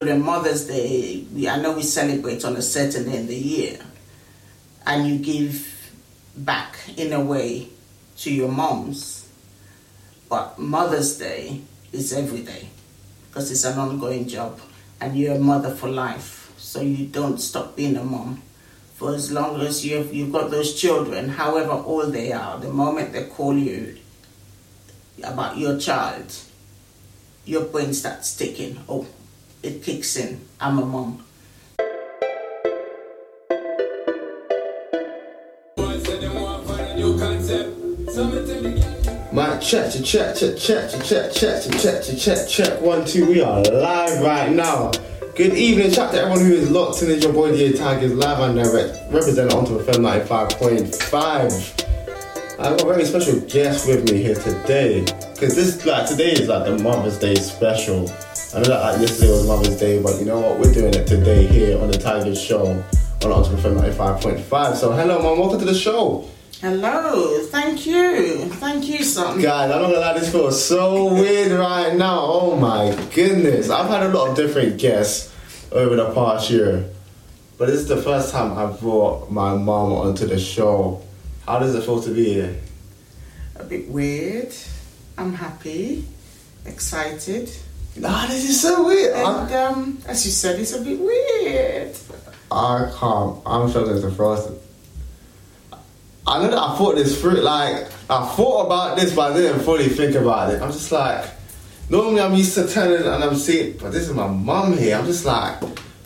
The Mother's Day, we, I know we celebrate on a certain day in the year, and you give back in a way to your moms. But Mother's Day is every day because it's an ongoing job, and you're a mother for life, so you don't stop being a mom. For as long as you've, you've got those children, however old they are, the moment they call you about your child, your brain starts ticking. Oh, it kicks in. I'm a mom. My check, check, check, check, check, check, check, check, check, check, check. Check, one, two. We are live right now. Good evening, shout to everyone who is locked in. It's your boy DA Tigers live and direct, representing onto FM 95.5. I've got a very special guest with me here today. Cause this like today is like the Mother's Day special. I know that like yesterday was Mother's Day, but you know what? We're doing it today here on the Tigers show on FM 95.5. So hello mom, welcome to the show. Hello, thank you. Thank you, son. Guys, I'm not gonna lie, this feels so weird right now. Oh my goodness. I've had a lot of different guests over the past year. But this is the first time I've brought my mom onto the show. How does it feel to be here? A bit weird. I'm happy, excited. Nah, this is so weird. And I, um, as you said, it's a bit weird. I can't. I'm struggling to process. I know that I thought this through. Like I thought about this, but I didn't fully think about it. I'm just like, normally I'm used to turning and I'm seeing, but this is my mum here. I'm just like,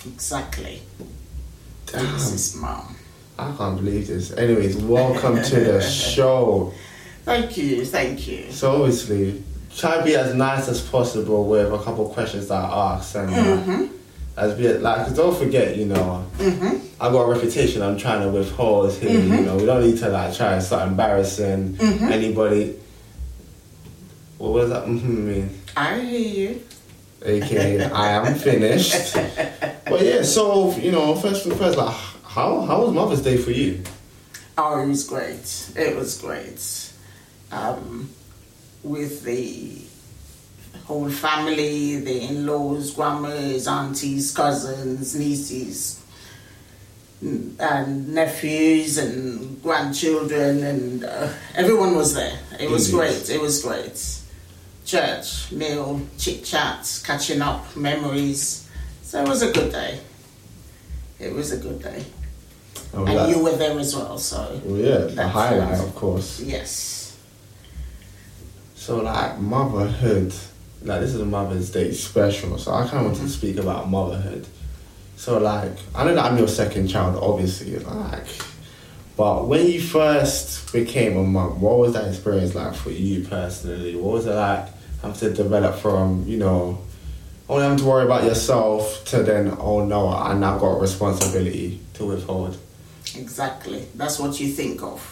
Exactly. damn. This is mom. I can't believe this. Anyways, welcome to the show. Thank you, thank you. So obviously, try to be as nice as possible with a couple of questions that I ask, and uh, as be like, 'cause don't forget, you know, I got a reputation. I'm trying to withhold here. You know, we don't need to like try and start embarrassing anybody. What was that mm-hmm mean? I hear you. AKA, I am finished. But yeah, so you know, first thing first, like, how how was Mother's Day for you? Oh, it was great. It was great. Um, with the whole family, the in-laws, grandmas, aunties, cousins, nieces, and nephews and grandchildren, and uh, everyone was there. It was great. It was great. Church, meal, chit chat, catching up, memories. So it was a good day. It was a good day. Oh, And that- you were there as well, so well, yeah, the highlight, of course. yes. So like motherhood, like this is a Mother's Day special, so I kind of want to mm-hmm. speak about motherhood. So like, I know that I'm your second child, obviously, like, but when you first became a mum, what was that experience like for you personally? What was it like having to develop from, you know, only having to worry about yourself to then, oh no, I now got a responsibility to withhold. Exactly. That's what you think of.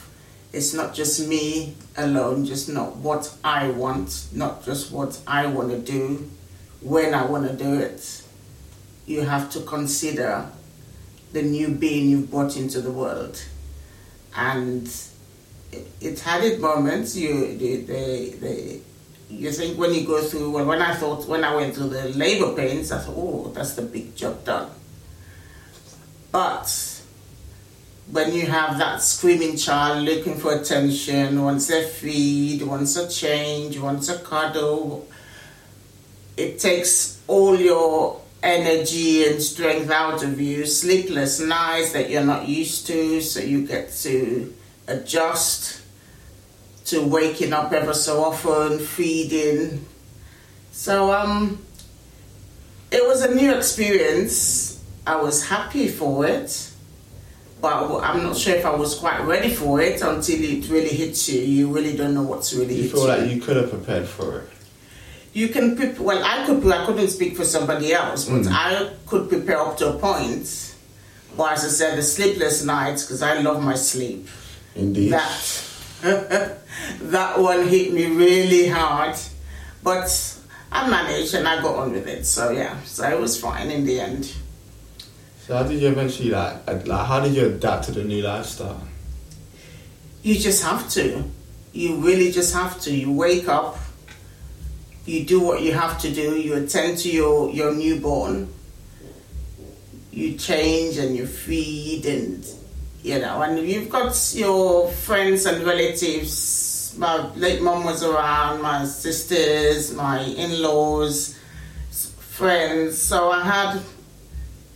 It's not just me alone, just not what I want, not just what I want to do, when I want to do it. You have to consider the new being you've brought into the world. And it, it had its moments. You, the, the, you think when you go through, well, when I thought, when I went through the labor pains, I thought, oh, that's the big job done. But when you have that screaming child looking for attention, wants a feed, wants a change, wants a cuddle, it takes all your energy and strength out of you, sleepless nights that you're not used to, so you get to adjust to waking up ever so often, feeding. So um it was a new experience. I was happy for it but I'm not sure if I was quite ready for it until it really hits you. You really don't know what's really You hit feel you. like you could have prepared for it. You can prepare. Well, I could. I couldn't speak for somebody else, but mm. I could prepare up to a point. But as I said, the sleepless nights because I love my sleep. Indeed. That that one hit me really hard, but I managed and I got on with it. So yeah, so it was fine in the end. So how did you eventually like, like how did you adapt to the new lifestyle? You just have to. You really just have to. You wake up, you do what you have to do, you attend to your, your newborn, you change and you feed and you know, and you've got your friends and relatives. My late mom was around, my sisters, my in-laws, friends. So I had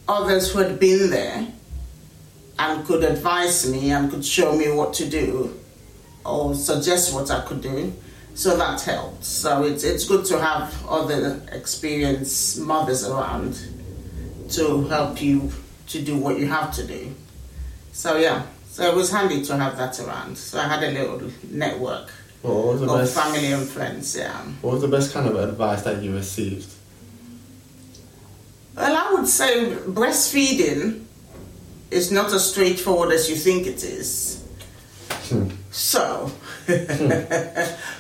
others who had been there and could advise me and could show me what to do or suggest what I could do. So that helped. So it's it's good to have other experienced mothers around to help you to do what you have to do. So yeah, so it was handy to have that around. So I had a little network the of best? family and friends. Yeah. What was the best kind of advice that you received? Well, I would say breastfeeding is not as straightforward as you think it is. Hmm. So,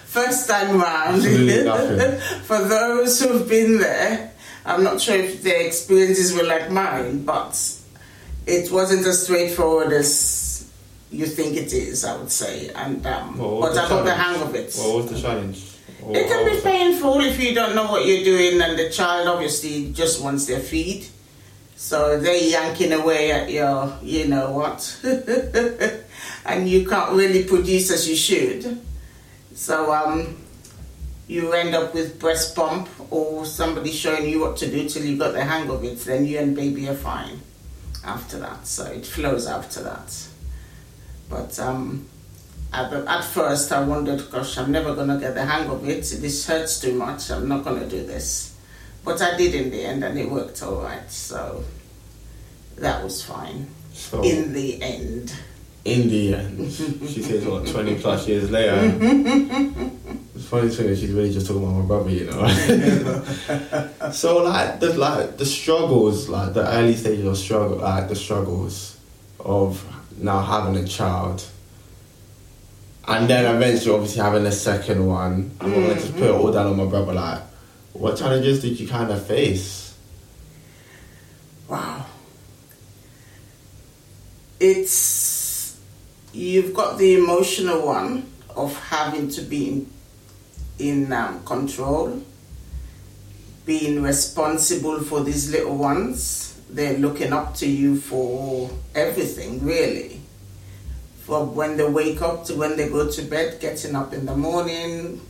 first time round, for those who've been there, I'm not sure if their experiences were like mine, but it wasn't as straightforward as you think it is, I would say. And um, but I got the hang of it. What was the challenge? It can be painful if you don't know what you're doing, and the child obviously just wants their feed. So they're yanking away at your, you know what, and you can't really produce as you should. So um, you end up with breast pump or somebody showing you what to do till you got the hang of it. Then you and baby are fine after that. So it flows after that. But um, at, the, at first, I wondered, gosh, I'm never going to get the hang of it. This hurts too much. I'm not going to do this. But I did in the end, and it worked all right. So that was fine So, in the end. in the end, she says, what, 20 plus years later? it's funny thing is she's really just talking about my brother, you know. so, like, the, like, the struggles, like, the early stages of struggle, like, the struggles of now having a child. And then eventually, obviously, having a second one. I'm going to just put it all down on my brother, like, what challenges did you kind of face? Wow. It's you've got the emotional one of having to be in, in um, control, being responsible for these little ones. They're looking up to you for everything, really. From when they wake up to when they go to bed, getting up in the morning,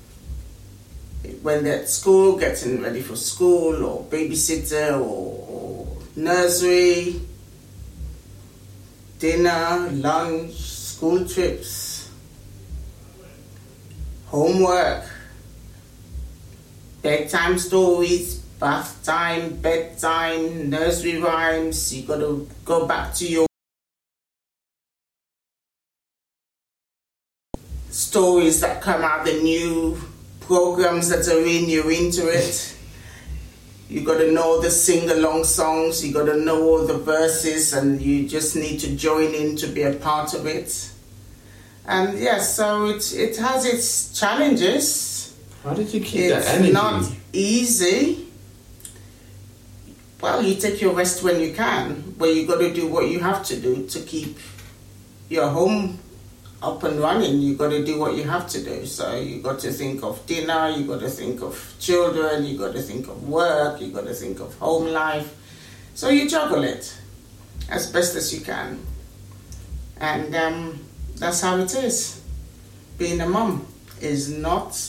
when they're at school, getting ready for school, or babysitter, or, or nursery, dinner, lunch, school trips, homework, bedtime stories, bath time, bedtime, nursery rhymes. You got to go back to your stories that come out, the new programs that are in, you're into it. You got to know the sing along songs, you got to know all the verses, and you just need to join in to be a part of it. And yes, so it, it has its challenges. How did you keep It's that energy? It's not easy. Well, you take your rest when you can, but you got to do what you have to do to keep your home up and running. You got to do what you have to do. So you got to think of dinner, you got to think of children, you got to think of work, you got to think of home life. So you juggle it as best as you can, and um, that's how it is. Being a mum is not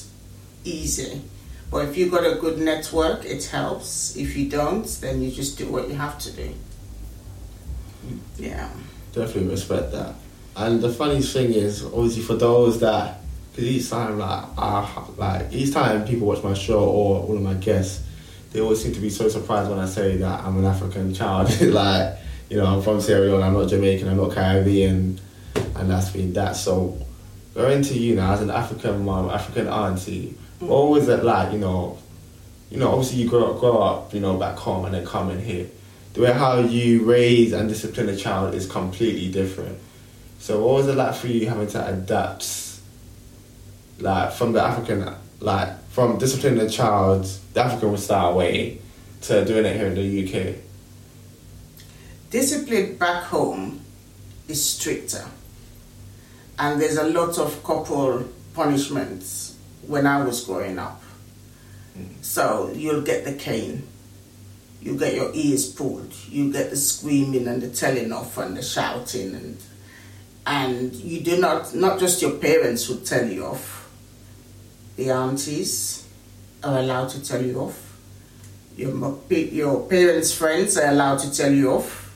easy. But if you've got a good network, it helps. If you don't, then you just do what you have to do. Yeah. Definitely respect that. And the funny thing is, obviously, for those that, because each time, like, I, like each time people watch my show or all of my guests, they always seem to be so surprised when I say that I'm an African child. like, you know, I'm from Sierra Leone, I'm not Jamaican, I'm not Caribbean, and that's been that. So, going to you now as an African mom, African auntie, mm. what was it uh, like? You know, you know, obviously you grow up, grow up, you know, back home and then come in here. The way how you raise and discipline a child is completely different. So what was it like for you having to adapt, like from the African, like from disciplining a child, the African style way, to doing it here in the UK? Discipline back home is stricter. And there's a lot of corporal punishments when I was growing up. Mm. So you'll get the cane. you get your ears pulled. You get the screaming and the telling off and the shouting and and you do not not just your parents who tell you off. The aunties are allowed to tell you off. Your your parents' friends are allowed to tell you off.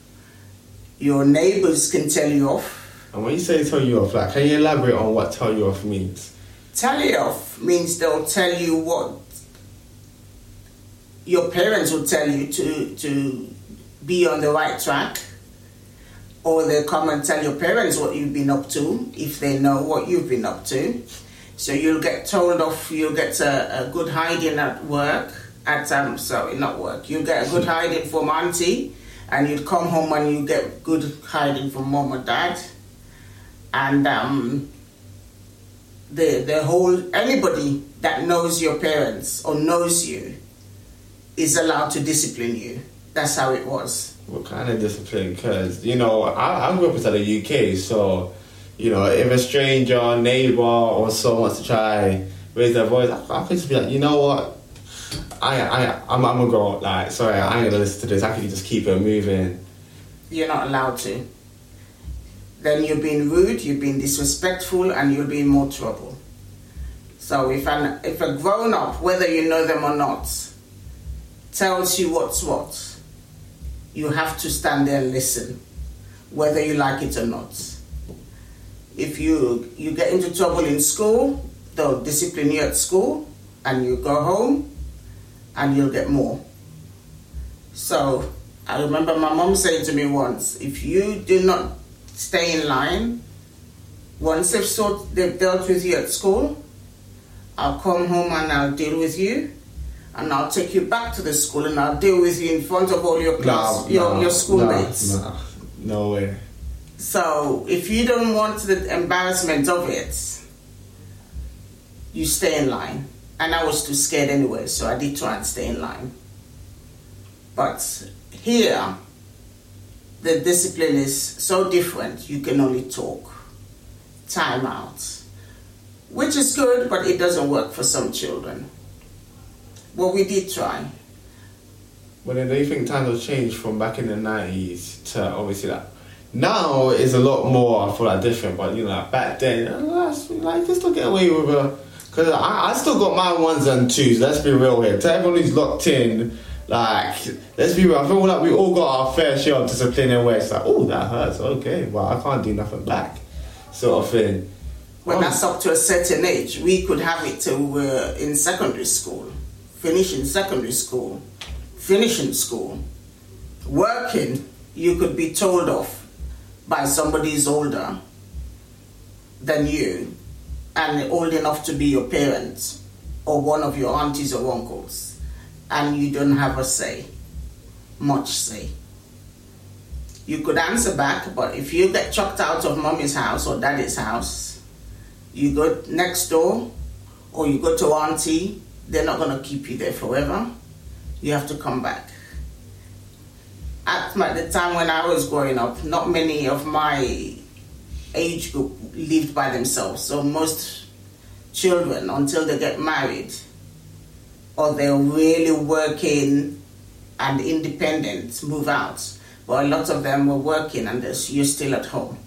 Your neighbors can tell you off. And when you say tell you off, like, can you elaborate on what tell you off means? Tell you off means they'll tell you what your parents will tell you to to be on the right track or they'll come and tell your parents what you've been up to if they know what you've been up to. So you'll get told off you'll get a, a good hiding at work at um sorry not work. You'll get a good hiding from auntie and you'd come home and you get good hiding from mom or dad. And um the the whole anybody that knows your parents or knows you is allowed to discipline you. That's how it was. What kind of discipline? Because, you know, I, I grew up inside the UK, so, you know, if a stranger, neighbor, or so wants to try raise their voice, I, I could just be like, you know what? I, I, I'm, I'm gonna go, like, sorry, I ain't gonna listen to this. I can just keep it moving. You're not allowed to. Then you're being rude, you're being disrespectful, and you'll be in more trouble. So if an if a grown up, whether you know them or not, tells you what's what, you have to stand there and listen, whether you like it or not. If you you get into trouble in school, they'll discipline you at school, and you go home, and you'll get more. So I remember my mom saying to me once, if you do not stay in line, once they've sort they've dealt with you at school, I'll come home and I'll deal with you. And I'll take you back to the school and I'll deal with you in front of all your class, your, your schoolmates. Nah, no way. So if you don't want the embarrassment of it, you stay in line. And I was too scared anyway, so I did try and stay in line. But here, the discipline is so different, you can only talk. Time out. Which is good, but it doesn't work for some children. Well, we did try. But then do you think times have changed from back in the 90s to obviously that? Now is a lot more, I feel like different, but you know, like back then, like, you still get away with a. Because I, I still got my ones and twos, let's be real here. To everyone who's locked in, like, let's be real, I feel like we all got our fair share of discipline and where it's like, oh, that hurts, okay, well, I can't do nothing back, sort of thing. When Oh. that's up to a certain age, we could have it till we're in secondary school, finishing secondary school, finishing school, working. You could be told off by somebody who's older than you and old enough to be your parents or one of your aunties or uncles, and you don't have a say, much say. You could answer back, but if you get chucked out of mommy's house or daddy's house, you go next door or you go to auntie, they're not going to keep you there forever. You have to come back. At the time when I was growing up, not many of my age group lived by themselves. So most children, until they get married or they're really working and independent, move out. But a lot of them were working and you're still at home.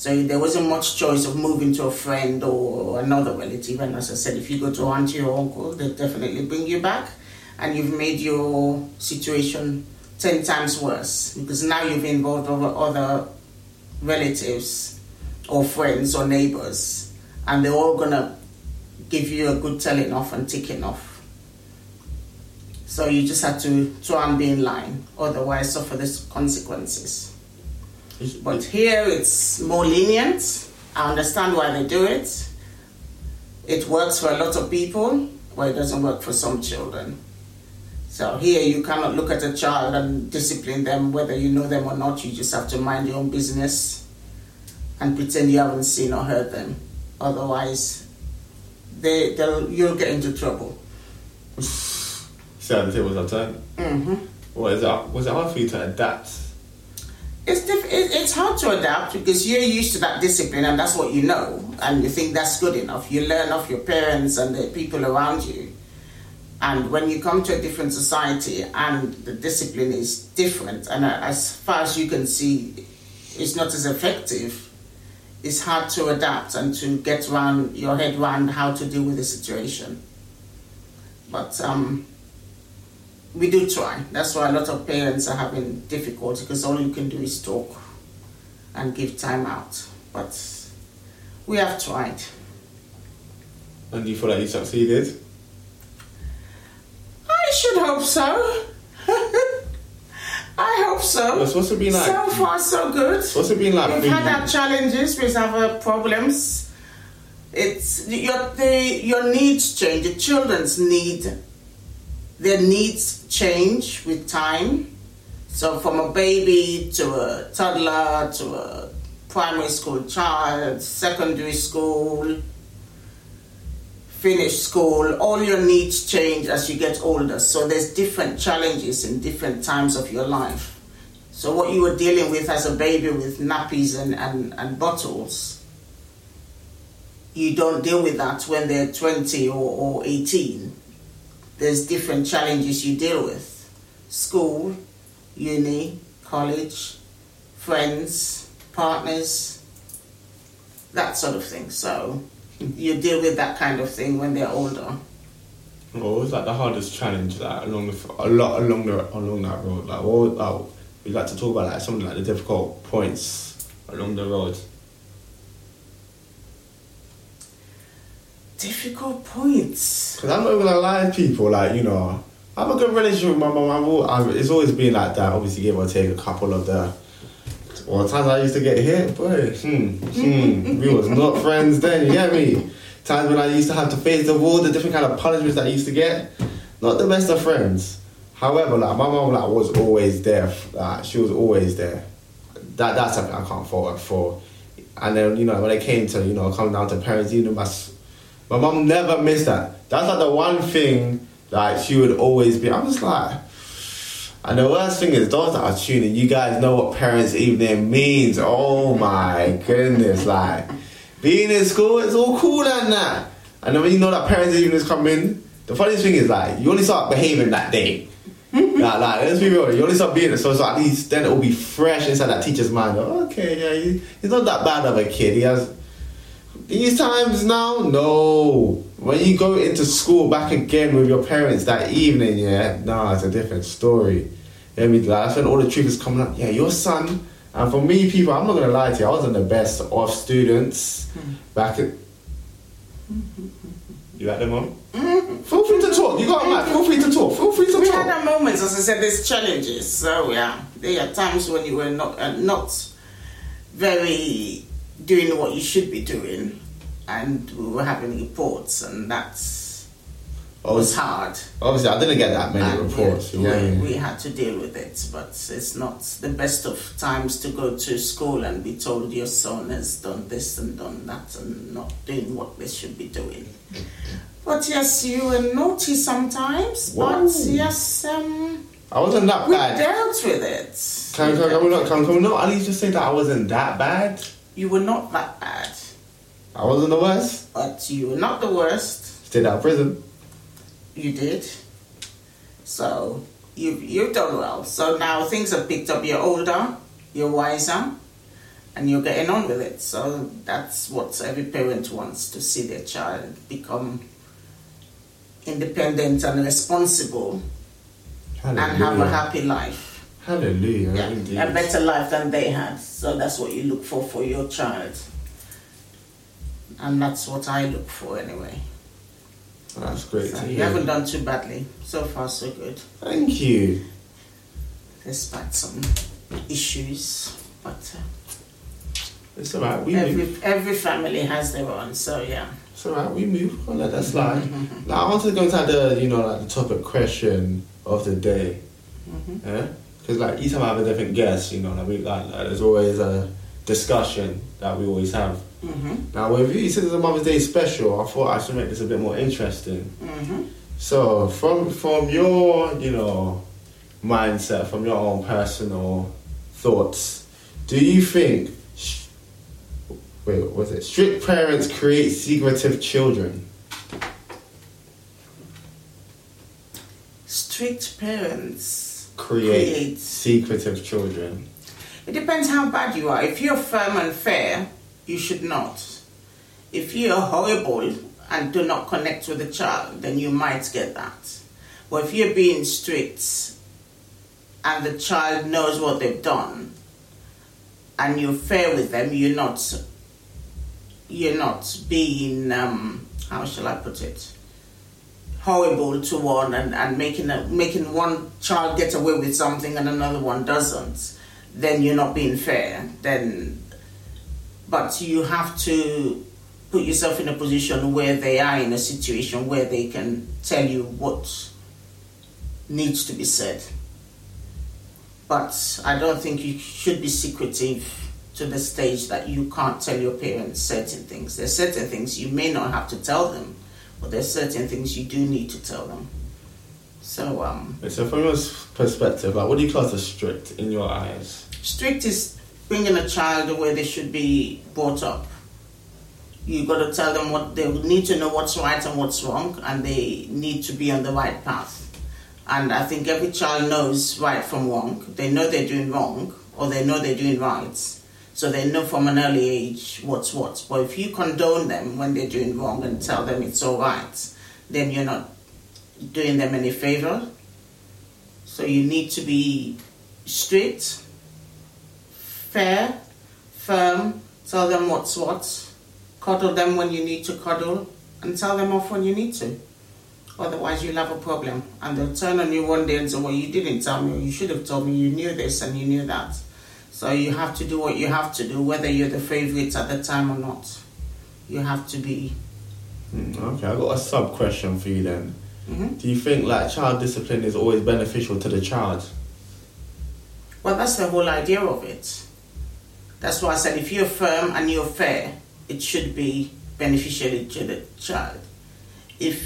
So there wasn't much choice of moving to a friend or another relative. And as I said, if you go to auntie or uncle, they'll definitely bring you back. And you've made your situation 10 times worse because now you've involved other relatives or friends or neighbors. And they're all going to give you a good telling off and ticking off. So you just have to try and be in line, otherwise suffer the consequences. But here it's more lenient. I understand why they do it. It works for a lot of people, but it doesn't work for some children. So here you cannot look at a child and discipline them whether you know them or not. You just have to mind your own business and pretend you haven't seen or heard them. Otherwise, they they'll, you'll get into trouble. See how was our hmm What is it? Was it hard for you to adapt? It's diff- it, it's hard to adapt because you're used to that discipline and that's what you know and you think that's good enough. You learn off your parents and the people around you. And when you come to a different society and the discipline is different, and as far as you can see, it's not as effective, it's hard to adapt and to get around your head around how to deal with the situation. But um, we do try. That's why a lot of parents are having difficulty because all you can do is talk and give time out. But we have tried. And do you feel like you succeeded? I should hope so. I hope so. What's, what's it been like? So far, so good. What's it been like? We've had you? our challenges, we've had our problems. It's your the, your needs change. The children's need their needs change with time. So from a baby to a toddler to a primary school child, secondary school, finish school, all your needs change as you get older. So there's different challenges in different times of your life. So what you were dealing with as a baby with nappies and, and, and bottles, you don't deal with that when they're 20 or, or 18. There's different challenges you deal with. School, uni, college, friends, partners, that sort of thing. So you deal with that kind of thing when they're older. What was like the hardest challenge like along the a lot along the along that road? Like what like, we like to talk about like some of like the difficult points along the road. Difficult points. Cause I'm not gonna lie to people, like you know, I have a good relationship with my mum. I've it's always been like that. Obviously, give or take a couple of the. Well, times I used to get hit, boy, hmm, hmm, we was not friends then. You get me? Times when I used to have to face the wall, the different kind of punishments that I used to get, not the best of friends. However, like my mum, like was always there. Like she was always there. That that's something I can't fault her for. And then you know when it came to you know coming down to parents, you know my my mom never missed that. That's like the one thing like she would always be. I'm just like, and the worst thing is those that are tuning. You guys know what parents' evening means. Oh my goodness! Like being in school, it's all cool and that. And then when you know that parents' evening is coming, the funniest thing is like you only start behaving that day. like, like, let's be real. You only start being so, so at least then it will be fresh inside that teacher's mind. Okay, yeah, he, he's not that bad of a kid. He has these times now, no. When you go into school back again with your parents that evening, yeah, nah, it's a different story. Yeah, I mean, like, that's when all the truth is coming up. Yeah, your son. And for me, people, I'm not gonna lie to you, I wasn't the best of students back at. You like them, mom? Feel free to talk. You got a mic. Feel free to talk. Feel free to We talk. had our moments, as I said, there's challenges. So yeah, there are times when you were not uh, not very doing what you should be doing, and we were having reports, and that's was Obviously, hard. obviously, I didn't get that many And reports. we, you know what I we, we had to deal with it, but it's not the best of times to go to school and be told your son has done this and done that and not doing what they should be doing. But yes, you were naughty sometimes, Wow. but yes, um, I wasn't that we bad. dealt with it. Can, can, can we not? Can, can we not at least just say that I wasn't that bad? You were not that bad, I wasn't the worst. but you were not the worst. Stayed out of prison. You did. So you've you've done well. So now things have picked up. You're older, you're wiser, and you're getting on with it. So that's what every parent wants to see their child become independent and responsible and have a happy life. Hallelujah. Yeah, indeed. a better life than they had. So that's what you look for for your child. And that's what I look for anyway. That's great So you hear. haven't done too badly. So far, so good. Thank you. despite some issues. But uh, It's alright. We move. every every family has their own, so yeah. It's alright. We move. I'll let that slide. now I want to go into the you know like the topic question of the day. Mhm. Yeah. Because like each time I have a different guest, you know, like, we, like, like there's always a discussion that we always have. Mhm. Now with you, since it's a Mother's Day special, I thought I should make this a bit more interesting. Mhm. So from from your you know mindset, from your own personal thoughts, do you think sh- wait what was it strict parents create secretive children? strict parents create, Create. secretive children. It depends how bad you are. If you're firm and fair, you should not. If you're horrible and do not connect with the child, then you might get that. But if you're being strict and the child knows what they've done and you're fair with them, you're not you're not being um, how shall I put it? Horrible to one and, and making a, making one child get away with something and another one doesn't, then you're not being fair. Then, but you have to put yourself in a position where they are in a situation where they can tell you what needs to be said. But I don't think you should be secretive to the stage that you can't tell your parents certain things. There's certain things you may not have to tell them, but there's certain things you do need to tell them. So, um, So from your perspective, like what do you class as strict in your eyes? strict is bringing a child where they should be brought up. You got to tell them what they need to know what's right and what's wrong, and they need to be on the right path. And I think every child knows right from wrong. They know they're doing wrong, or they know they're doing right. So they know from an early age what's what. But if you condone them when they're doing wrong and tell them it's all right, then you're not doing them any favor. So you need to be straight, fair, firm, tell them what's what, cuddle them when you need to cuddle, and tell them off when you need to. Otherwise, you'll have a problem. And they'll turn on you one day and say, Well, you didn't tell me, you should have told me, you knew this and you knew that. So you have to do what you have to do, whether you're the favorite at the time or not. You have to be. Hmm, Okay, I got a sub question for you then. Mhm. Do you think like child discipline is always beneficial to the child? Well, that's the whole idea of it. That's why I said if you're firm and you're fair, it should be beneficial to the child. If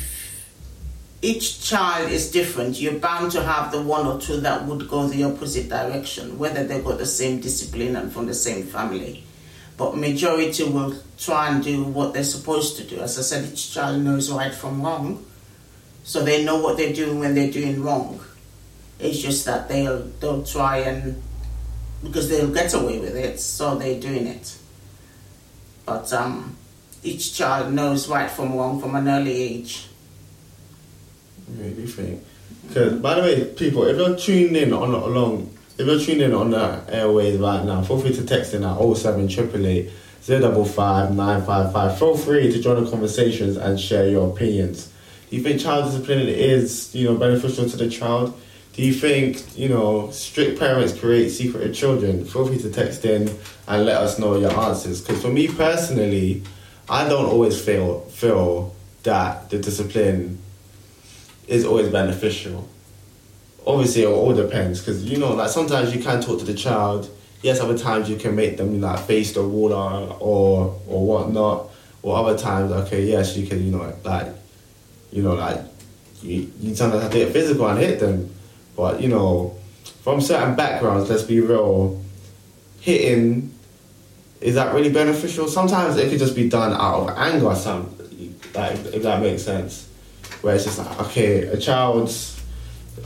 each child is different, you're bound to have the one or two that would go the opposite direction, whether they got the same discipline and from the same family. But majority will try and do what they're supposed to do. As I said, each child knows right from wrong, so they know what they're doing when they're doing wrong. It's just that they'll they'll try and because they'll get away with it, so they're doing it. But um, each child knows right from wrong from an early age. Do you think? Because by the way, people, if you're tuned in on along, if you're tuned in on the airways right now, feel free to text in at 07 888 055 955. Feel free to join the conversations and share your opinions. Do you think child discipline is, you know, beneficial to the child? Do you think, you know, strict parents create secretive children? Feel free to text in and let us know your answers. Because for me personally, I don't always feel feel that the discipline is always beneficial. Obviously, it all depends because you know, like sometimes you can talk to the child. Yes, other times you can make them like face the water or or whatnot. Or other times, okay, yes, you can, you know, like, you know, like, you, you sometimes have to get physical and hit them. But you know, from certain backgrounds, let's be real, hitting is that really beneficial? Sometimes it could just be done out of anger something, like, if that makes sense. Where it's just like, okay, a child's,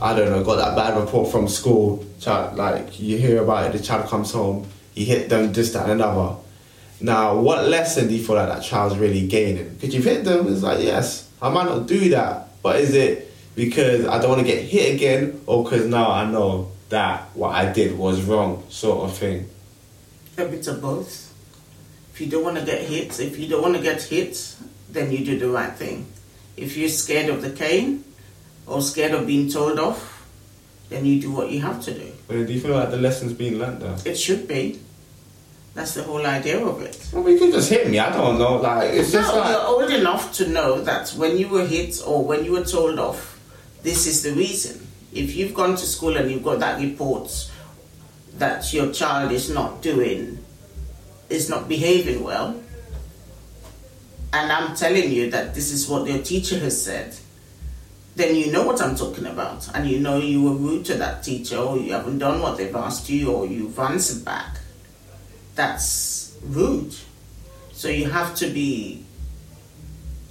I don't know, got that bad report from school, child, like, you hear about it, the child comes home, he hit them, this, that, and another. Now, what lesson do you feel like that child's really gaining? Because you've hit them, it's like, yes, I might not do that, but is it because I don't want to get hit again, or because now I know that what I did was wrong, sort of thing? A bit of both. If you don't want to get hit, if you don't want to get hit, then you do the right thing. If you're scared of the cane or scared of being told off, then you do what you have to do. But do you feel like the lesson's being learnt there? It should be. That's the whole idea of it. Well, you could just hit me. I don't know. Like it's just no, like you're old enough to know that when you were hit or when you were told off, this is the reason. If you've gone to school and you've got that report that your child is not doing, is not behaving well, and I'm telling you that this is what your teacher has said, then you know what I'm talking about, and you know you were rude to that teacher, or you haven't done what they've asked you, or you've answered back. That's rude. So you have to be,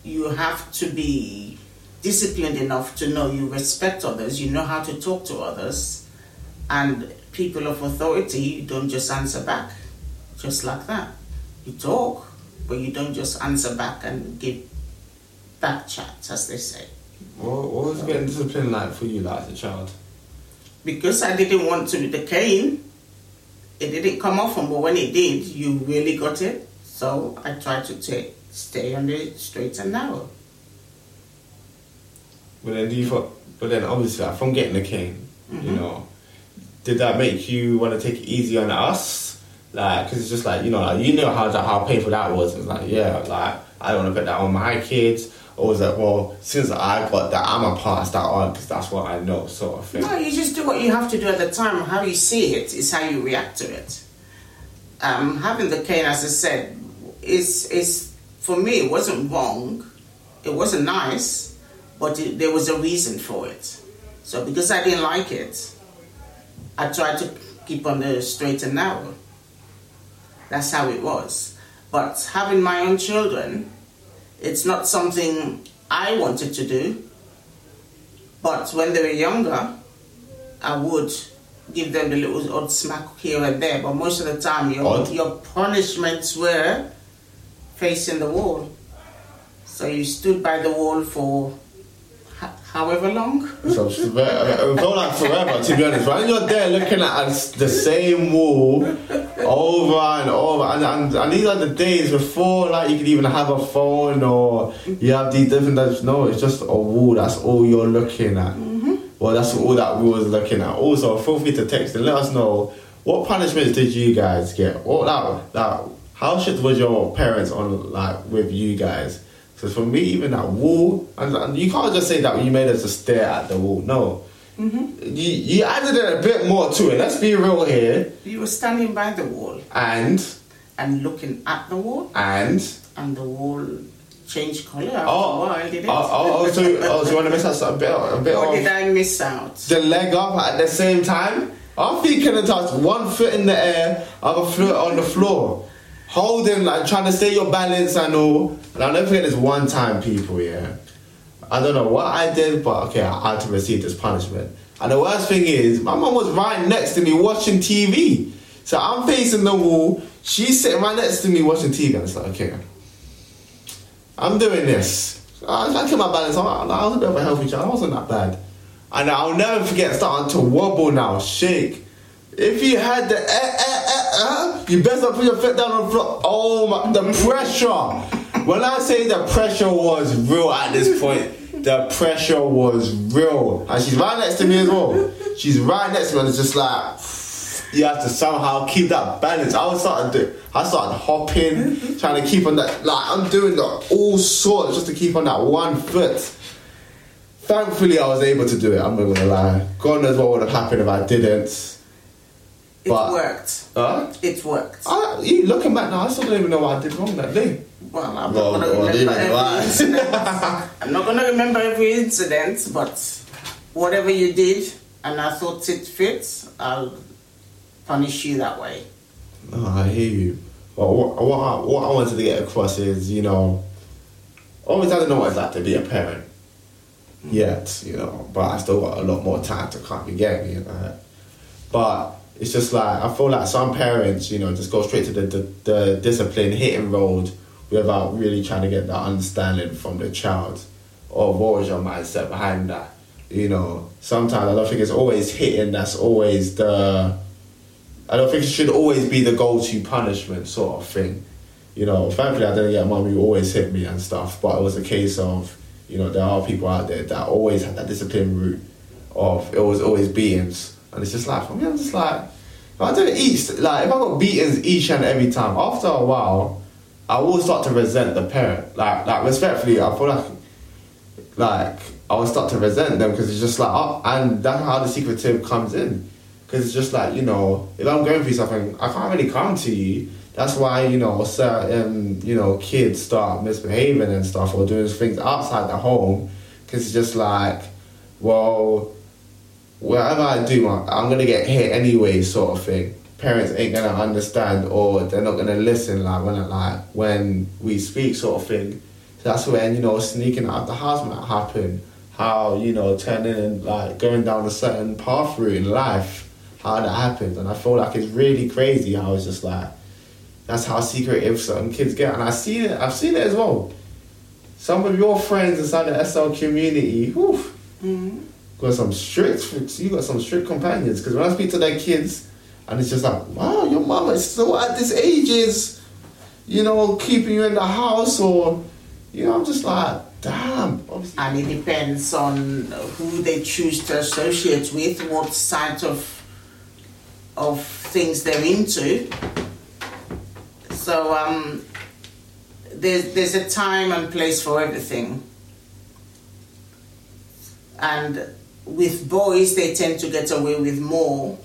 you have to be disciplined enough to know you respect others, you know how to talk to others, and people of authority, you don't just answer back just like that. You talk, but you don't just answer back and give back chats, as they say. What, what was getting disciplined like for you, like as a child? Because I didn't want to be the cane, it didn't come often, but when it did, you really got it. So I tried to take, stay on the straight and narrow. But then do you thought, but then obviously from getting the cane, you Mhm. know, did that make you want to take it easy on us? Like, because it's just like you know, like, you know how that, how painful that was. It's like, yeah, like I don't want to put that on my kids. Or was it well, since I got that, I'm gonna pass that on because that's what I know, sort of thing. No, you just do what you have to do at the time. How you see it is how you react to it. Um, having the cane, as I said, is is for me. It wasn't wrong. It wasn't nice, but it, there was a reason for it. So because I didn't like it, I tried to keep on the straight and narrow. That's how it was. But having my own children, it's not something I wanted to do. But when they were younger, I would give them the little odd smack here and there. But most of the time, your, Odd? your punishments were facing the wall. So you stood by the wall for however long. So it felt like forever, to be honest. When you're there looking at the same wall over and over, and, and, and these are the days before like you could even have a phone or you have these different types. No, it's just a wall. That's all you're looking at. Mm-hmm. Well, that's all that we was looking at. Also, feel free to text and let us know what punishments did you guys get. What that that how shit was your parents on like with you guys? Because for me, even that wall, and, and you can't just say that you made us to stare at the wall. No, mm-hmm. you you added a bit more to it. Let's be real here. You were standing by the wall And and looking at the wall, and and the wall changed color after oh a while, did it? oh oh, oh so oh, so you want to miss out a bit a bit of did I miss out? the leg up at the same time. Our feet can touch one foot in the air, other foot on the floor. Holding, like trying to stay your balance and all. And I'll never forget this one time, people, yeah. I don't know what I did, but okay, I had to receive this punishment. And the worst thing is, my mum was right next to me watching TV. So I'm facing the wall, she's sitting right next to me watching TV, and it's like, okay, I'm doing this. I, I kept my balance. I, I was a bit of a healthy child. I wasn't that bad. And I'll never forget starting to wobble now, shake. If you had the eh, eh, eh, eh, you better put your foot down on the floor. Oh my, the pressure. When I say the pressure was real at this point, the pressure was real. And she's right next to me as well. She's right next to me and it's just like, you have to somehow keep that balance. I was starting to, I started hopping, trying to keep on that, like I'm doing the, all sorts just to keep on that one foot. Thankfully, I was able to do it. I'm not gonna lie. God knows what would have happened if I didn't. It But- worked. Huh? It worked. I, you looking back now, I still don't even know what I did wrong that day. Well, I'm Well, not to well, remember every incident. I'm not to remember every incident, but whatever you did and I thought it fits, I'll punish you that way. Oh, I hear you. Well, what, what, I, what I wanted to get across is, you know, always I don't know what it's like to be a parent mm. yet, you know, but I still got a lot more time to come. You get me? Right? But it's just like, I feel like some parents, you know, just go straight to the, the, the discipline, hit and road without really trying to get that understanding from the child. Or what was your mindset behind that? You know, sometimes I don't think it's always hitting that's always the I don't think it should always be the go-to punishment sort of thing. You know, thankfully I didn't get mum who always hit me and stuff, but it was a case of, you know, there are people out there that always had that discipline route of it was always beatings. And it's just like for me, I'm just like if I do it each like if I got beatings each and every time, after a while, I will start to resent the parent. Like like respectfully, I feel like like I will start to resent them because it's just like, oh, and that's how the secretive comes in. Because it's just like, you know, if I'm going through something, I can't really come to you. That's why, you know, certain, you know, kids start misbehaving and stuff or doing things outside the home. Because it's just like, well, whatever I do, I'm to get hit anyway, sort of thing. Parents ain't to understand or they're not to listen, like, when, like, when we speak, sort of thing. That's when you know sneaking out the house might happen. How you know turning and like going down a certain path route in life, how that happens, and I feel like it's really crazy. I was just like that's how secretive certain kids get, and I see it. I've seen it as well. Some of your friends inside the SL community, whew, Mm-hmm. Got some strict. You got some strict companions because when I speak to their kids, and it's just like, wow, your mama is still at this age is, you know, keeping you in the house or, you know, I'm just like, damn. Obviously, and it depends on who they choose to associate with, what side of of things they're into. So um, there's there's a time and place for everything. And with boys, they tend to get away with more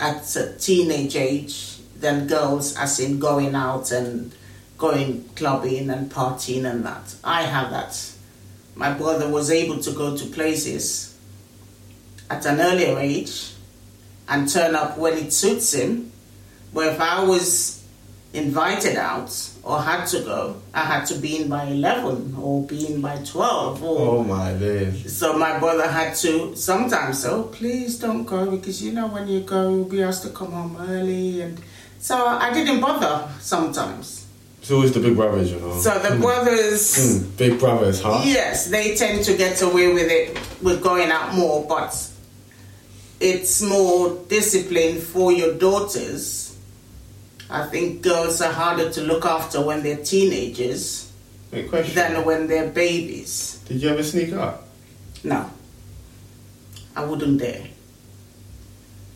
at a teenage age than girls, as in going out and going clubbing and partying and that. I have that. My brother was able to go to places at an earlier age and turn up when it suits him. But if I was invited out or had to go, I had to be in by 11 or be in by 12 or oh my days. so my brother had to sometimes say, oh, please don't go because you know when you go, you'll be asked to come home early. And so I didn't bother sometimes. So it's always the big brothers, you know. So the brothers, Mm, big brothers, huh? yes, they tend to get away with it, with going out more, but it's more discipline for your daughters. I think girls are harder to look after when they're teenagers than when they're babies. Did you ever sneak up? No, I wouldn't dare.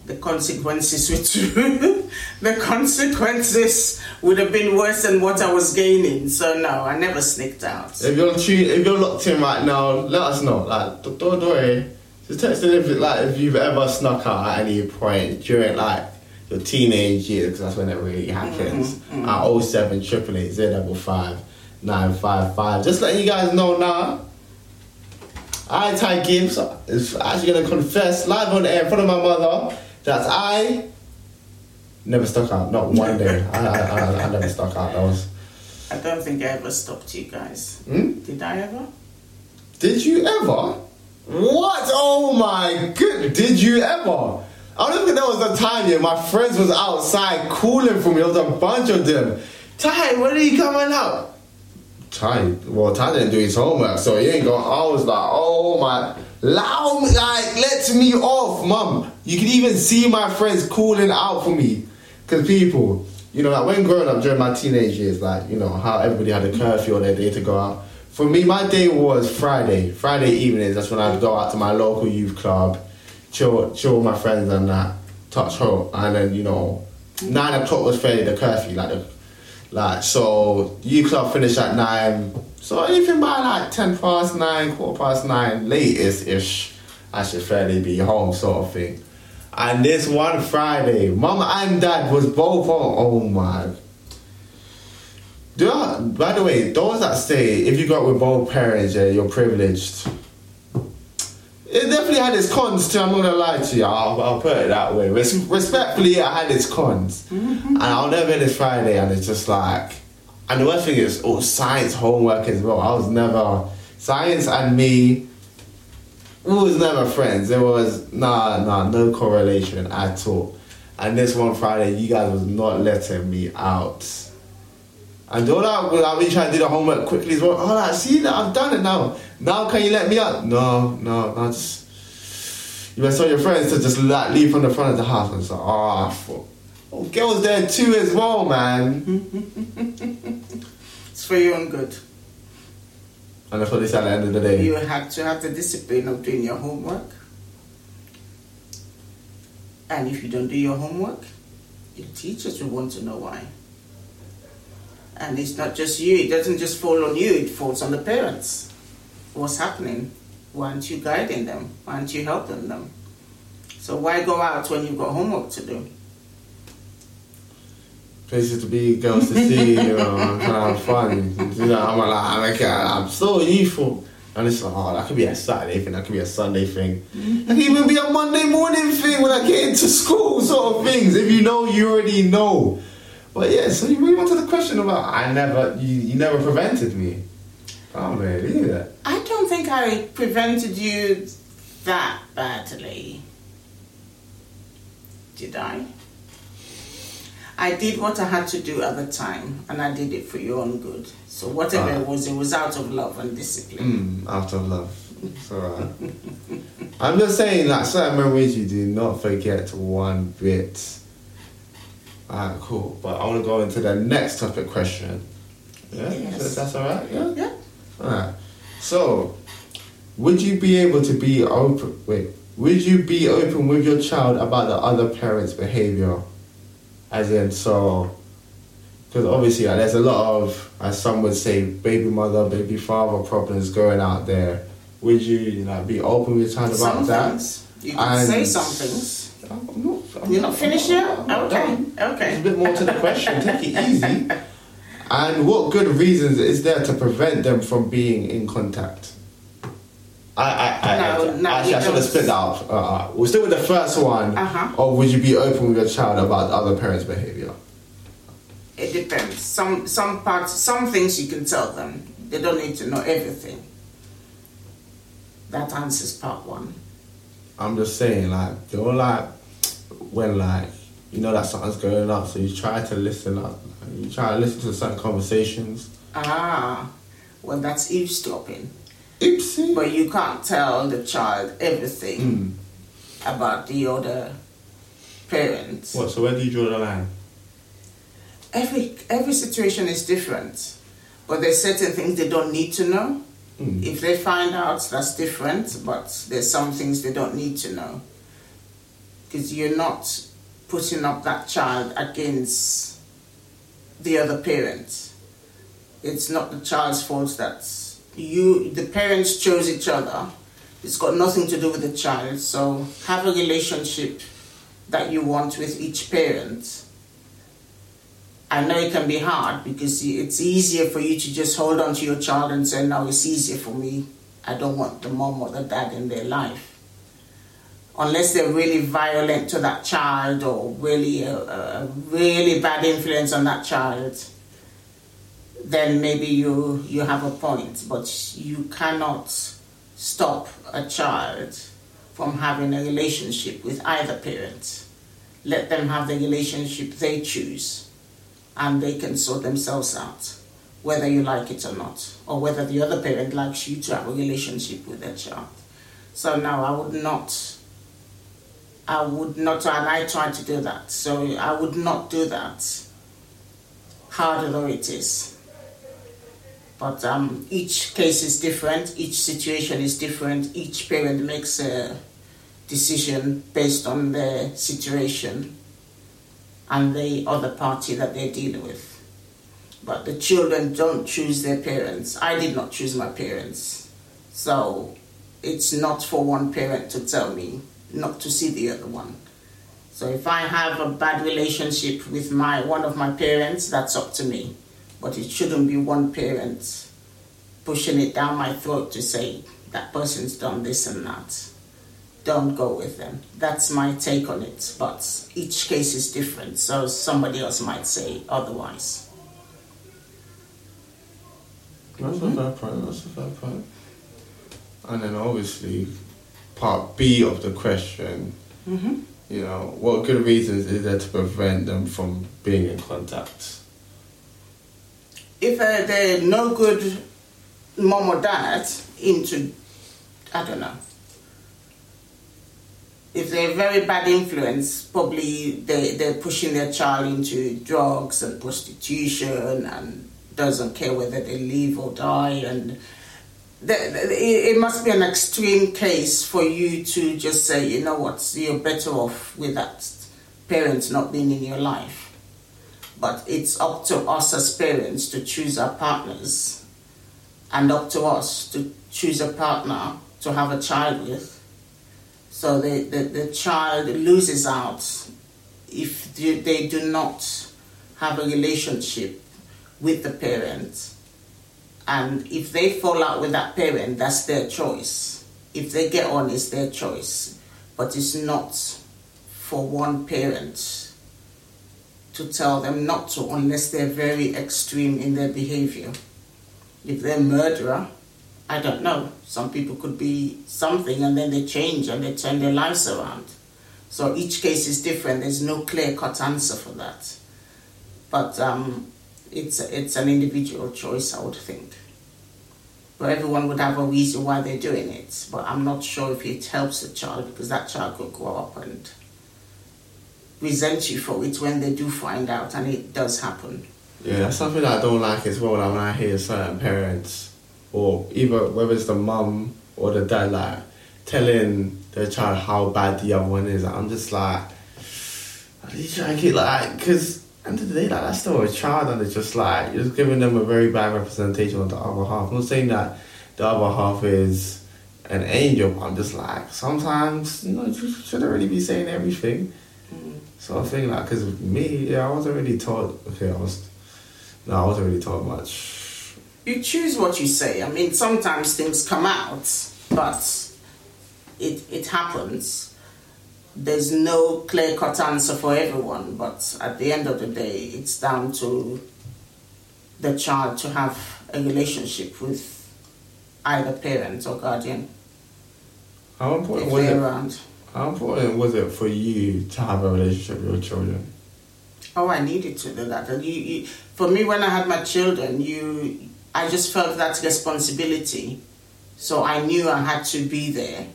The consequences were too. the consequences would have been worse than what I was gaining. So no, I never sneaked out. If you're tune, if you're locked in right now, let us know. Like, don't don't worry. Just text in if like if you've ever snuck out at any point during like your teenage years, because that's when it really happens. At 07 888 055 955. Just letting you guys know now. I, Ty Gibbs, is actually gonna confess live on air in front of my mother that I never stuck out. Not one day. I, I, I, I never stuck out. That was. I don't think I ever stopped you guys. Hmm? Did I ever? Did you ever? What? Oh my good. Did you ever? I don't think there was a time yeah, my friends was outside calling for me. There was a bunch of them. Ty, when are you coming out? Ty, well, Ty didn't do his homework, so he ain't going. I was like, oh my, allow me, like, let me off, mum. You can even see my friends calling out for me, cause people, you know, like when growing up during my teenage years, like, you know, how everybody had a curfew on their day to go out. For me, my day was Friday. Friday evenings, that's when I'd go out to my local youth club, chill, chill with my friends and that, touch home, and then you know, nine o'clock was fairly the curfew, like the, like so youth club finished at nine. So anything by like ten past nine, quarter past nine, latest ish, I should fairly be home, sort of thing. And this one Friday, mom and dad was both home. Oh my do I, by the way, those that say if you got with both parents, yeah, you're privileged. It definitely had its cons too. I'm not gonna lie to you. I'll, I'll put it that way. Res- respectfully, it had its cons, mm-hmm. and I'll never miss Friday. And it's just like, and the worst thing is, oh, science homework as well. I was never science and me. We was never friends. There was nah, nah, no correlation at all. And this one Friday, you guys was not letting me out. And all that, I've been trying to do the homework quickly as well. Oh, I see that, I've done it now. Now can you let me out? No, no, no, just. You must tell your friends to just like, leave from the front of the house. And it's like, oh, fuck. Oh, girls there too as well, man. It's for your own good. And that's what they said at the end of the day. You have to have the discipline of doing your homework. And if you don't do your homework, your teachers will want to know why. And it's not just you, it doesn't just fall on you, it falls on the parents. What's happening? Why aren't you guiding them? Why aren't you helping them? So why go out when you've got homework to do? Places to be, girls to see, you know, trying to have fun. You know, I'm like, I'm, I'm so youthful. And it's like, oh, that could be a Saturday thing, that could be a Sunday thing. Mm-hmm. That could even be a Monday morning thing when I get into school, sort of things. If you know, you already know. But yeah, so you really to the question about I never, you, you never prevented me. Oh man, yeah. I don't think I prevented you that badly. Did I? I did what I had to do at the time, and I did it for your own good. So whatever Ah. it was, it was out of love and discipline. Mm, out of love. It's alright. I'm just saying that certain memories you do not forget one bit. Alright, cool. But I want to go into the next topic question. Yeah, Yes. So that's alright. Yeah. Yeah. Alright. So, would you be able to be open? Wait, would you be open with your child about the other parent's behavior? As in, so, because obviously like, there's a lot of, as some would say, baby mother, baby father problems going out there. Would you, you know, be open with your child about Some that? things. You can say some things. I'm not, I'm You're not finished yet? I'm not Okay. There's a Okay. bit more to the question. Take it easy. And what good reasons is there to prevent them from being in contact? I, I, I, No, I, no, actually, I should have split that up. Uh, we'll still with the first one. Uh-huh. Or would you be open with your child about the other parent's behavior? It depends. Some some parts, some things you can tell them. They don't need to know everything. That answers part one. I'm just saying, like, you're like, when, like, you know that something's going on, so you try to listen up. You try to listen to certain conversations. Ah, well, that's eavesdropping. Oopsie. But you can't tell the child everything Mm. about the other parents. What, so where do you draw the line? Every every situation is different, but there's certain things they don't need to know. Mm. If they find out, that's different. But there's some things they don't need to know because you're not putting up that child against the other parent. It's not the child's fault that you the parents chose each other. It's got nothing to do with the child. So have a relationship that you want with each parent. I know it can be hard because it's easier for you to just hold on to your child and say, no, it's easier for me. I don't want the mom or the dad in their life. Unless they're really violent to that child or really a, a really bad influence on that child, then maybe you, you have a point. But you cannot stop a child from having a relationship with either parent. Let them have the relationship they choose and they can sort themselves out, whether you like it or not, or whether the other parent likes you to have a relationship with their child. So now I would not, I would not, and I try to do that. So I would not do that, hard though it is. But um, each case is different, each situation is different, each parent makes a decision based on their situation and the other party that they're dealing with. But the children don't choose their parents. I did not choose my parents. So it's not for one parent to tell me not to see the other one. So if I have a bad relationship with my one of my parents, that's up to me. But it shouldn't be one parent pushing it down my throat to say that person's done this and that don't go with them. That's my take on it. But each case is different, so somebody else might say otherwise. That's mm-hmm. a fair point. That's a fair point. And then obviously, part B of the question, hmm you know, what good reasons is there to prevent them from being in contact? If uh, they're no good mom or dad into, I don't know. If they're very bad influence, probably they, they're pushing their child into drugs and prostitution and doesn't care whether they live or die and it must be an extreme case for you to just say, you know what, you're better off with that parent not being in your life. But it's up to us as parents to choose our partners and up to us to choose a partner to have a child with. So the, the, the child loses out if they do not have a relationship with the parent. And if they fall out with that parent, that's their choice. If they get on, it's their choice. But it's not for one parent to tell them not to unless they're very extreme in their behavior. If they're murderer, I don't know. Some people could be something and then they change and they turn their lives around. So each case is different. There's no clear cut answer for that. But um, it's, it's an individual choice, I would think. But everyone would have a reason why they're doing it. But I'm not sure if it helps the child because that child could grow up and resent you for it when they do find out, and it does happen. Yeah, that's something that I don't like as well. When I hear certain parents, or either whether it's the mum or the dad, like telling their child how bad the other one is, I'm just like, are you trying to keep like, because end of the day, like that's still a child, and it's just like you're just giving them a very bad representation of the other half. I'm not saying that the other half is an angel, but I'm just like sometimes you know you shouldn't really be saying everything. Mm. So I think like, because me, yeah, I wasn't really taught. Okay, I was. No, I wasn't really taught much. You choose what you say. I mean, sometimes things come out, but it it happens. There's no clear cut answer for everyone, but at the end of the day, it's down to the child to have a relationship with either parent or guardian. How important was it? Around. How important was it for you to have a relationship with your children? Oh, I needed to do that. And you, you, for me, when I had my children, you, I just felt that responsibility. So I knew I had to be there.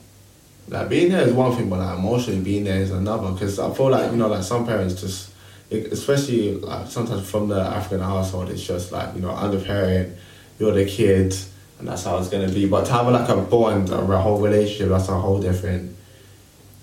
Like being there is one thing, but like emotionally being there is another. Because I feel like you know, like some parents just, especially like sometimes from the African household, it's just like you know, I'm the parent, you're the kid, and that's how it's gonna be. But to have like a bond, a whole relationship, that's a whole different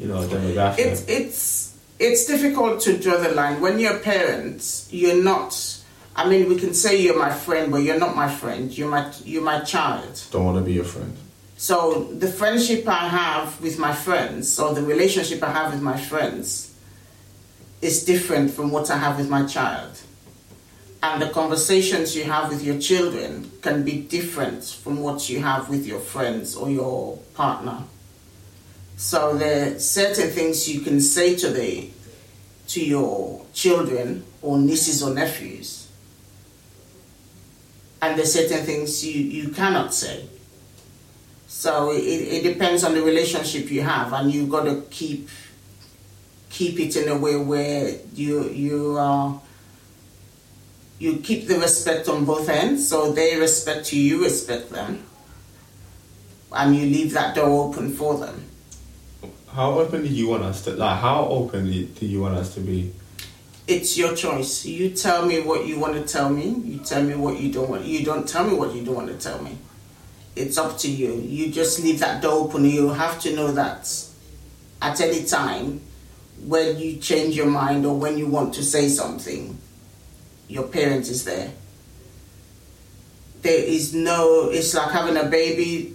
you know, demographic? It's it's it's difficult to draw the line. When you're parents. you're not. I mean, we can say you're my friend, but you're not my friend. You're my you're my child. Don't want to be your friend. So the friendship I have with my friends, or the relationship I have with my friends, is different from what I have with my child. And the conversations you have with your children can be different from what you have with your friends or your partner. So there are certain things you can say to the to your children or nieces or nephews. And there are certain things you, you cannot say. So it, it depends on the relationship you have and you've got to keep keep it in a way where you you uh, you keep the respect on both ends. So they respect you, you respect them. And you leave that door open for them how open do you want us to like? How open do you want us to be? It's your choice. You tell me what you want to tell me. You tell me what you don't want. You don't tell me what you don't want to tell me. It's up to you. You just leave that door open. You have to know that at any time when you change your mind or when you want to say something, your parent is there. There is no, it's like having a baby,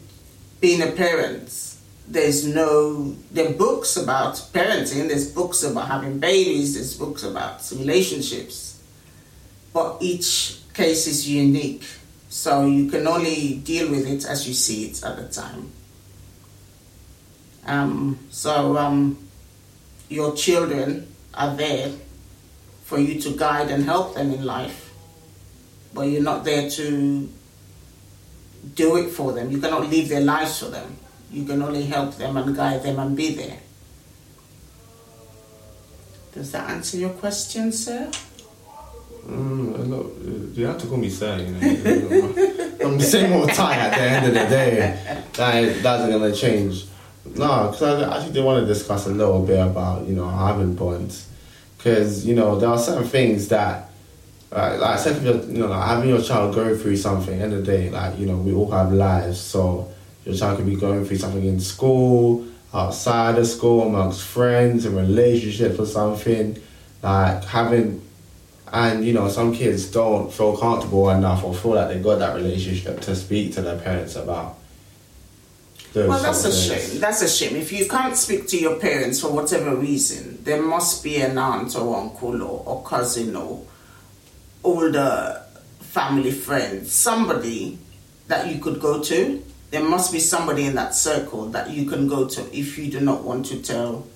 being a parent there's no there are books about parenting there's books about having babies there's books about relationships but each case is unique so you can only deal with it as you see it at the time um, so um, your children are there for you to guide and help them in life but you're not there to do it for them you cannot live their lives for them you can only help them and guide them and be there. Does that answer your question, sir? Mm, look, you have to call me sir, you know. I'm the same old Ty at the end of the day. That that's not gonna change. No, because I actually did want to discuss a little bit about, you know, having bonds. Because, you know, there are certain things that, uh, like, say, you know, like having your child go through something, end of the day, like, you know, we all have lives. So, your child could be going through something in school, outside of school, amongst friends, and relationships or something. Like having, and you know, some kids don't feel comfortable enough or feel like they got that relationship to speak to their parents about. Well, that's a shame. That's a shame. If you can't speak to your parents for whatever reason, there must be an aunt or uncle or, or cousin or older family friend, somebody that you could go to there must be somebody in that circle that you can go to if you do not want to tell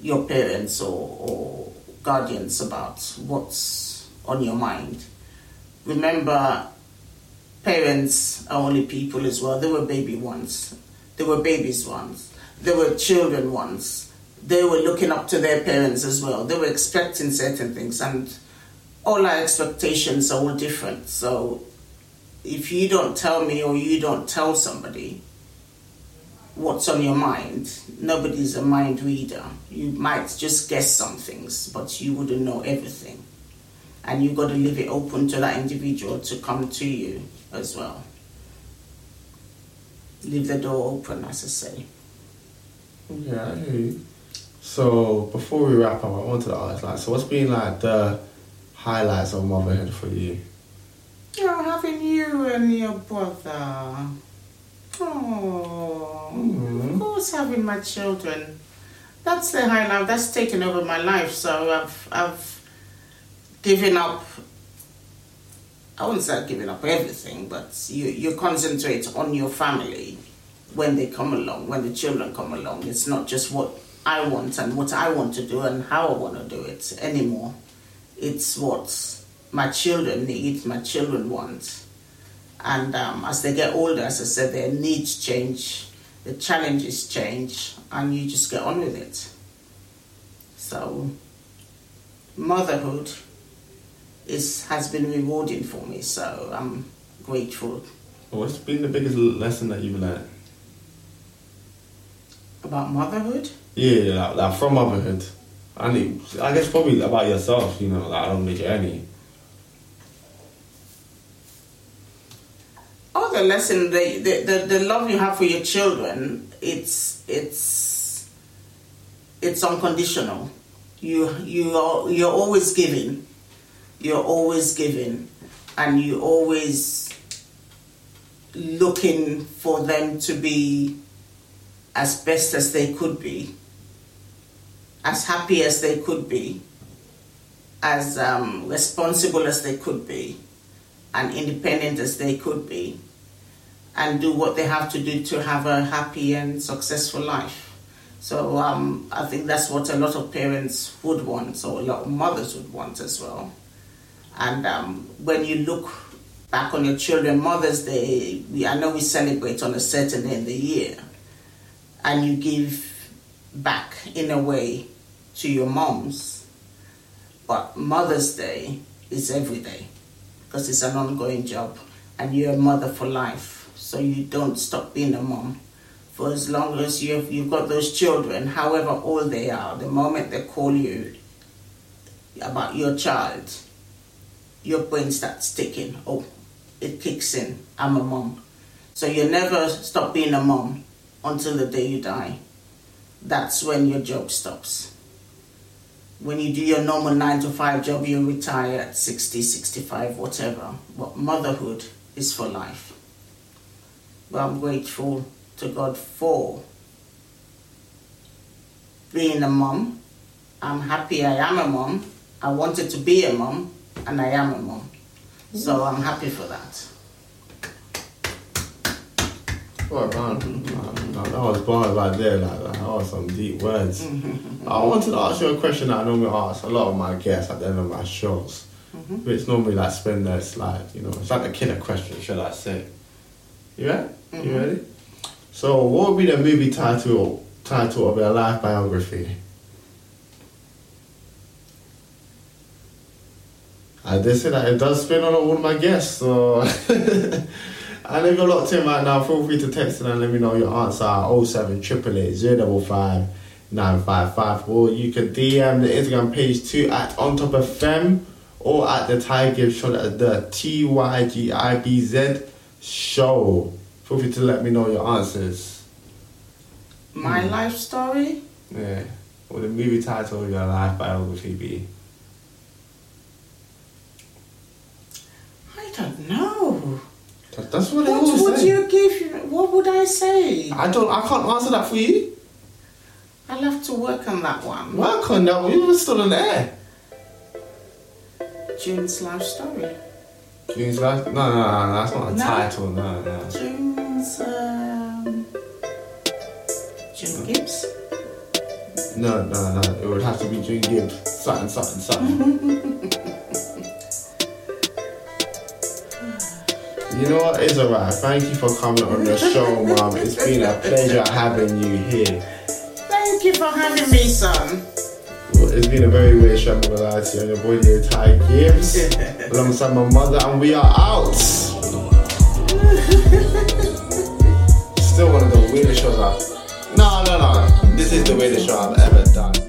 your parents or, or guardians about what's on your mind. Remember, parents are only people as well. They were baby once. They were babies once. They were children once. They were looking up to their parents as well. They were expecting certain things, and all our expectations are all different. So, if you don't tell me or you don't tell somebody what's on your mind, nobody's a mind reader. You might just guess some things, but you wouldn't know everything. And you've got to leave it open to that individual to come to you as well. Leave the door open, as I say. Yeah, I hear you. So before we wrap up, I wanted to ask, like, so what's been like the highlights of motherhood for you? You know, having you and your brother. Oh, Mhm. course, having my children. That's the highlight. That's taken over my life. So I've, I've given up. I wouldn't say I've given up everything, but you, you concentrate on your family when they come along, when the children come along. It's not just what I want and what I want to do and how I want to do it anymore. It's what my children need, my children want. And um, as they get older, as I said, their needs change, the challenges change, and you just get on with it. So, motherhood is has been rewarding for me. So I'm grateful What's been the biggest lesson that you've learned? about motherhood. Yeah, like, like from motherhood. I need, I guess probably about yourself, you know, like on the journey. The lesson, the, the, the, the love you have for your children, it's it's it's unconditional. You you are you're always giving, you're always giving, and you always looking for them to be as best as they could be, as happy as they could be, as um, responsible as they could be. And independent as they could be and do what they have to do to have a happy and successful life. So um, I think that's what a lot of parents would want, or a lot of mothers would want as well. And um, when you look back on your children, Mother's Day, we, I know we celebrate on a certain day in the year, and you give back in a way to your moms. But Mother's Day is every day because it's an ongoing job and you're a mother for life. So you don't stop being a mom for as long as you've, you've got those children, however old they are, the moment they call you about your child, your brain starts ticking. Oh, it kicks in. I'm a mom. So you never stop being a mom until the day you die. That's when your job stops when you do your normal 9 to 5 job, you retire at 60, 65, whatever. But motherhood is for life. But I'm grateful to God for being a mom. I'm happy I am a mom. I wanted to be a mom, and I am a mom. So I'm happy for that. Well, man, that was bars right there. Like, like, that was some deep words. I wanted to ask you a question that I normally ask a lot of my guests at the end of my shows. Mm-hmm. Which normally like spend their slide, you know. It's like a killer question, should I say? Ready? You mm-hmm. ready? So, what would be the movie title title of your life biography? I did say that it does spin on all my guests, so and if you're locked in right now, feel free to text in and let me know your answer at 07 055 955 or you can DM the Instagram page too at on top of fem or at the Tiger Show at the T Y G I B Z show. Feel free to let me know your answers. My hmm. life story? Yeah. What the movie title of your life biography be? I don't know. That- That's what, What always would say. you give? What would I say? I don't. I can't answer that for you. I'll have to work on that one. Why can't that? You were still on air. June's life story. June's life? No, no, no, that's not a No. title. No, no. June's um, June Gibbs. No, no, no. It would have to be June Gibbs. something, something, something. you know what? It's alright. Thank you for coming on the show, Mom. It's been a pleasure having you here. Thank you for having me, son. It's been a very weird show, I'm not gonna lie to you. On your boy here, Ty Gibbs, alongside my mother, and we are out. Still one of the weirdest shows I've. No, no, no. This is the weirdest show I've ever done.